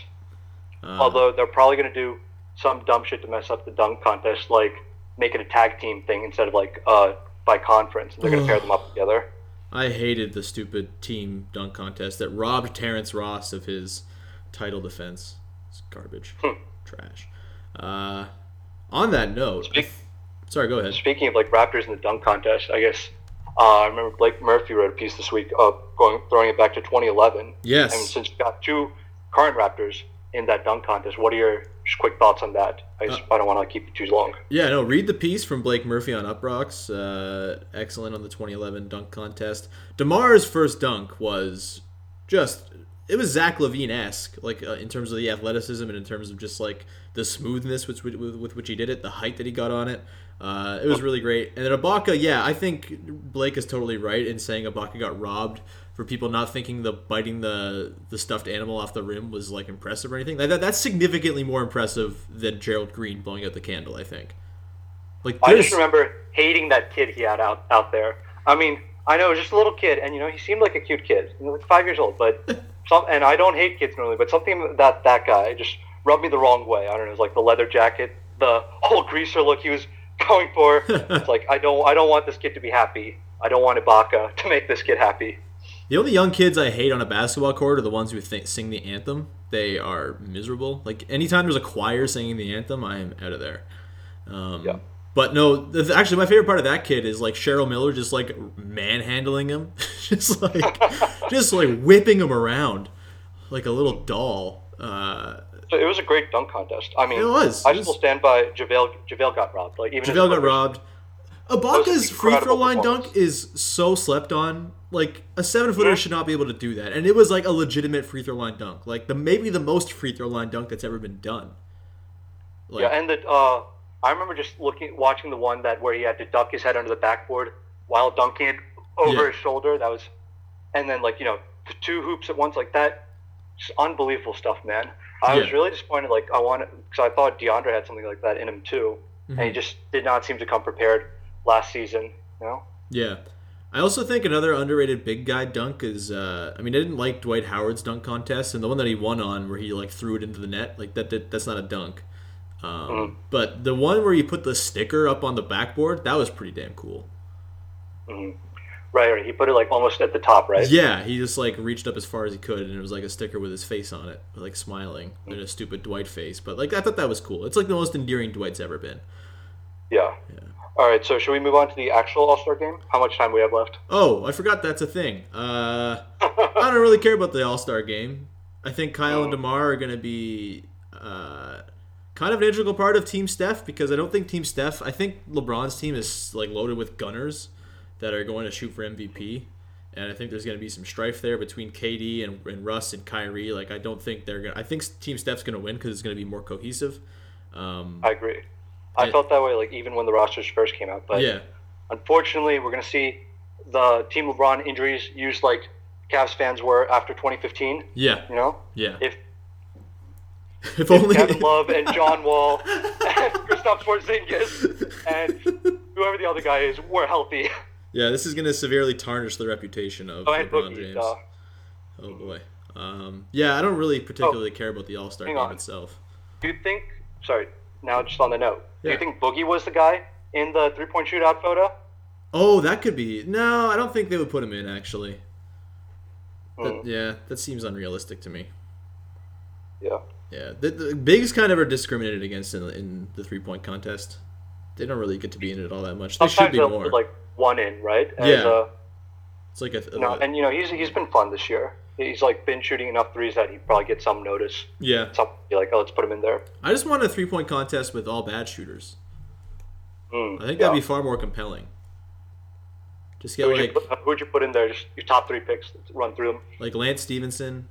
S2: uh,
S3: Although they're probably going to do some dumb shit to mess up the dunk contest, like make it a tag team thing instead of like uh, by conference. They're going to pair them up together.
S2: I hated the stupid team dunk contest that robbed Terrence Ross of his title defense. It's garbage,
S3: Hmm.
S2: trash. Uh, on that note,
S3: Speak-
S2: sorry, go ahead.
S3: Speaking of like Raptors in the dunk contest, I guess uh, I remember Blake Murphy wrote a piece this week, of going throwing it back to 2011.
S2: Yes.
S3: And since you got two current Raptors in that dunk contest, what are your just quick thoughts on that? I, just, I don't want to keep it too long.
S2: Yeah, no, read the piece from Blake Murphy on Uprocks. Uh, excellent on the 2011 dunk contest. DeMar's first dunk was just, it was Zach LaVine esque, like uh, in terms of the athleticism and in terms of just like the smoothness with, with, with which he did it, the height that he got on it. Uh, it was really great. And then Ibaka, yeah, I think Blake is totally right in saying Ibaka got robbed for people not thinking the biting the the stuffed animal off the rim was like impressive or anything. That, that, that's significantly more impressive than Gerald Green blowing out the candle, I think. Like
S3: I just remember hating that kid he had out out there. I mean, I know it was just a little kid, and you know he seemed like a cute kid, you know, like five years old. But some, and I don't hate kids normally, but something that that guy just rubbed me the wrong way. I don't know. It was like the leather jacket, the whole greaser look he was going for. it's like I don't I don't want this kid to be happy. I don't want Ibaka to make this kid happy.
S2: The only young kids I hate on a basketball court are the ones who th- sing the anthem. They are miserable. Like anytime there's a choir singing the anthem, I am out of there. Um,
S3: Yeah.
S2: But no, th- actually, my favorite part of that kid is like Cheryl Miller just like manhandling him, just like just like whipping him around like a little doll. Uh,
S3: So it was a great dunk contest. I mean,
S2: It was.
S3: I
S2: It was-
S3: still stand by JaVale. JaVale got robbed. Like even
S2: JaVale got robbed. Ibaka's free throw line dunk is so slept on. Like a seven footer should not be able to do that, and it was like a legitimate free throw line dunk, like the maybe the most free throw line dunk that's ever been done. Like,
S3: Yeah, and the uh, I remember just looking, watching the one that where he had to duck his head under the backboard while dunking it over
S2: Yeah.
S3: his shoulder. That was, and then like you know the two hoops at once like that, just unbelievable stuff, man. I was really disappointed. Like I wanted because I thought DeAndre had something like that in him too, and he
S2: Mhm.
S3: just did not seem to come prepared last season. You know.
S2: Yeah. I also think another underrated big guy dunk is uh I mean I didn't like Dwight Howard's dunk contest and the one that he won on where he like threw it into the net like that, that that's not a dunk. Um,
S3: Mhm.
S2: but the one where you put the sticker up on the backboard that was pretty damn cool.
S3: Right, right. He put it like almost at the top, right?
S2: Yeah, he just like reached up as far as he could and it was like a sticker with his face on it, like smiling and a stupid Dwight face. But like I thought that was cool. It's like the most endearing Dwight's ever been.
S3: Yeah. All right. So should we move on to the actual All Star game? How much time we have left?
S2: Oh, I forgot that's a thing. Uh, I don't really care about the All Star game. I think Kyle and DeMar are going to be uh, kind of an integral part of Team Steph because I don't think Team Steph. I think LeBron's team is like loaded with gunners that are going to shoot for MVP, and I think there's going to be some strife there between KD and, and Russ and Kyrie. Like I don't think they're going. to I think Team Steph's going to win because it's going to be more cohesive. Um,
S3: I agree. I
S2: Yeah.
S3: felt that way like even when the rosters first came out, but
S2: yeah,
S3: unfortunately, we're going to see the Team LeBron injuries used like Cavs fans were after 2015.
S2: yeah,
S3: You know,
S2: yeah.
S3: if,
S2: If only
S3: Kevin Love and John Wall and Kristaps Porzingis and whoever the other guy is were healthy.
S2: Yeah, this is going to severely tarnish the reputation of
S3: Oh,
S2: LeBron
S3: Boogie.
S2: James.
S3: Uh,
S2: Oh boy. Um, yeah, I don't really particularly care about the All Star game
S3: on.
S2: itself.
S3: do you think? Sorry. Now, just on the note, do you think Boogie was the guy in the three-point shootout photo?
S2: Oh, that could be. No, I don't think they would put him in actually. That-
S3: Hmm.
S2: yeah, that seems unrealistic to me.
S3: Yeah.
S2: Yeah, the, the bigs kind of are discriminated against in, in the three point contest. They don't really get to be in it all that much. They should be more.
S3: like one in, right? As,
S2: Yeah.
S3: Uh,
S2: it's like a,
S3: you know, and you know he's he's been fun this year. He's like been shooting enough threes that he probably get some notice.
S2: yeah.
S3: Some be like, oh, let's put him in there.
S2: I just want a three point contest with all bad shooters.
S3: Mm,
S2: I think
S3: yeah.
S2: that'd be far more compelling. Just get
S3: Who'd,
S2: like
S3: you put, who'd you put in there? Just your top three picks. Run through them.
S2: like Lance Stephenson,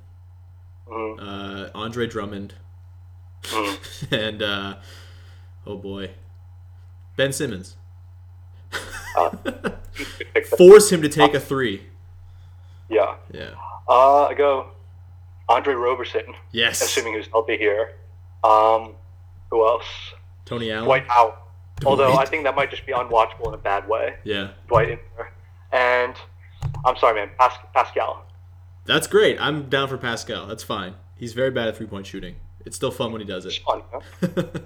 S3: Mhm.
S2: uh, Andre Drummond,
S3: Mm.
S2: and uh, oh boy, Ben Simmons.
S3: Them.
S2: Force him to take a three.
S3: Yeah.
S2: Yeah.
S3: Uh, I go Andre Roberson,
S2: Yes.
S3: assuming he's healthy here. Um, who else?
S2: Tony Allen.
S3: Dwight Howard. Although I think that might just be unwatchable in a bad way.
S2: Yeah.
S3: Dwight in there. And I'm sorry, man. Pas- Pascal.
S2: That's great. I'm down for Pascal. That's fine. He's very bad at three point shooting. It's still fun when he does it.
S3: It's fun. Know?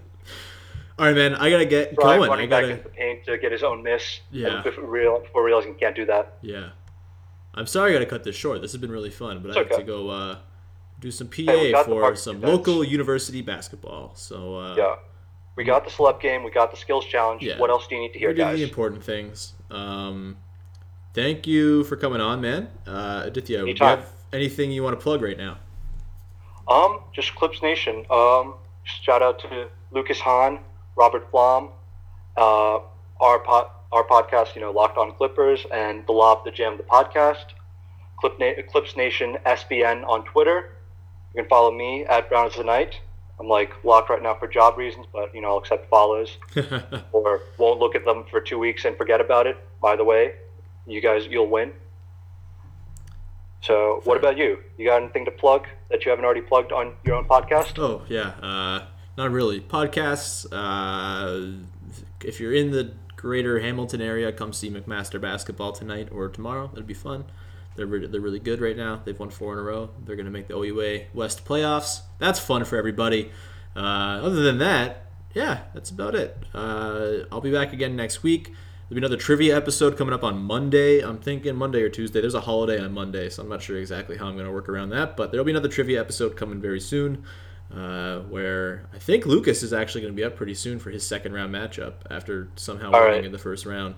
S2: All right, man. I gotta get
S3: Drive
S2: going. I
S3: back
S2: gotta.
S3: into the paint to get his own miss.
S2: Yeah.
S3: And before, real, before realizing he can't do that.
S2: Yeah. I'm sorry I gotta cut this short. This has been really fun, but
S3: It's
S2: I have
S3: okay.
S2: to go uh, do some PA
S3: got the
S2: for some
S3: events.
S2: local university basketball. So uh,
S3: Yeah. We got the celeb game. We got the skills challenge.
S2: Yeah.
S3: What else do you need to hear,
S2: we're doing
S3: guys?
S2: the important things. Um, thank you for coming on, man. Uh, Adithya, do you have anything you want to plug right now?
S3: Um, just Clips Nation. Um, shout out to Lucas Hann, Robert Flom, uh, our pod, our podcast, you know, Locked On Clippers, and the Lob, the Jam, the podcast. Clip Na- Clips Nation SBN on Twitter. You can follow me at Brown as the Night. I'm like locked right now for job reasons, but you know I'll accept follows or won't look at them for two weeks and forget about it. By the way, you guys, you'll win. So, what about you? You got anything to plug that you haven't already plugged on your own podcast?
S2: oh yeah, uh, not really. Podcasts. Uh, if you're in the greater Hamilton area, come see McMaster basketball tonight or tomorrow. That'd be fun. They're re- they're really good right now. They've won four in a row. They're going to make the OUA West playoffs. That's fun for everybody. Uh, other than that, yeah, that's about it. Uh, I'll be back again next week. There'll be another trivia episode coming up on Monday. I'm thinking Monday or Tuesday. There's a holiday on Monday, so I'm not sure exactly how I'm going to work around that. But there'll be another trivia episode coming very soon, uh, where I think Lucas is actually going to be up pretty soon for his second round matchup after somehow
S3: All
S2: winning
S3: right.
S2: in the first round.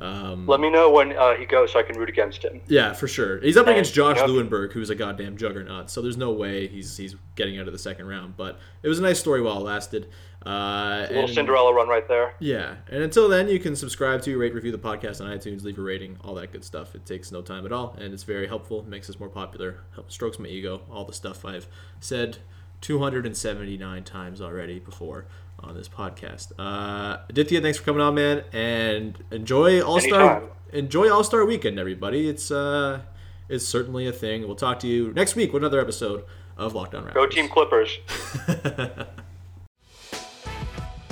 S2: Um,
S3: Let me know when uh, he goes so I can root against him.
S2: yeah, for sure. He's up
S3: And,
S2: against Josh
S3: you know-
S2: Lewenberg, who's a goddamn juggernaut. So there's no way he's he's getting out of the second round. But it was a nice story while it lasted. Uh,
S3: A little
S2: and-
S3: Cinderella run right there.
S2: Yeah, and until then, you can subscribe to, rate, review the podcast on iTunes, leave a rating, all that good stuff. It takes no time at all, and it's very helpful. Makes us more popular. Helps strokes my ego. All the stuff I've said 279 times already before on this podcast. Uh, Adithya, thanks for coming on, man, and enjoy All Star. Enjoy All Star Weekend, everybody. It's uh, it's certainly a thing. We'll talk to you next week with another episode of Locked On Raptors.
S3: Go Team Clippers.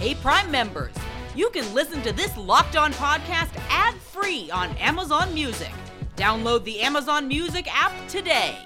S1: Hey, Prime members, you can listen to this Locked On podcast ad free on Amazon Music. Download the Amazon Music app today.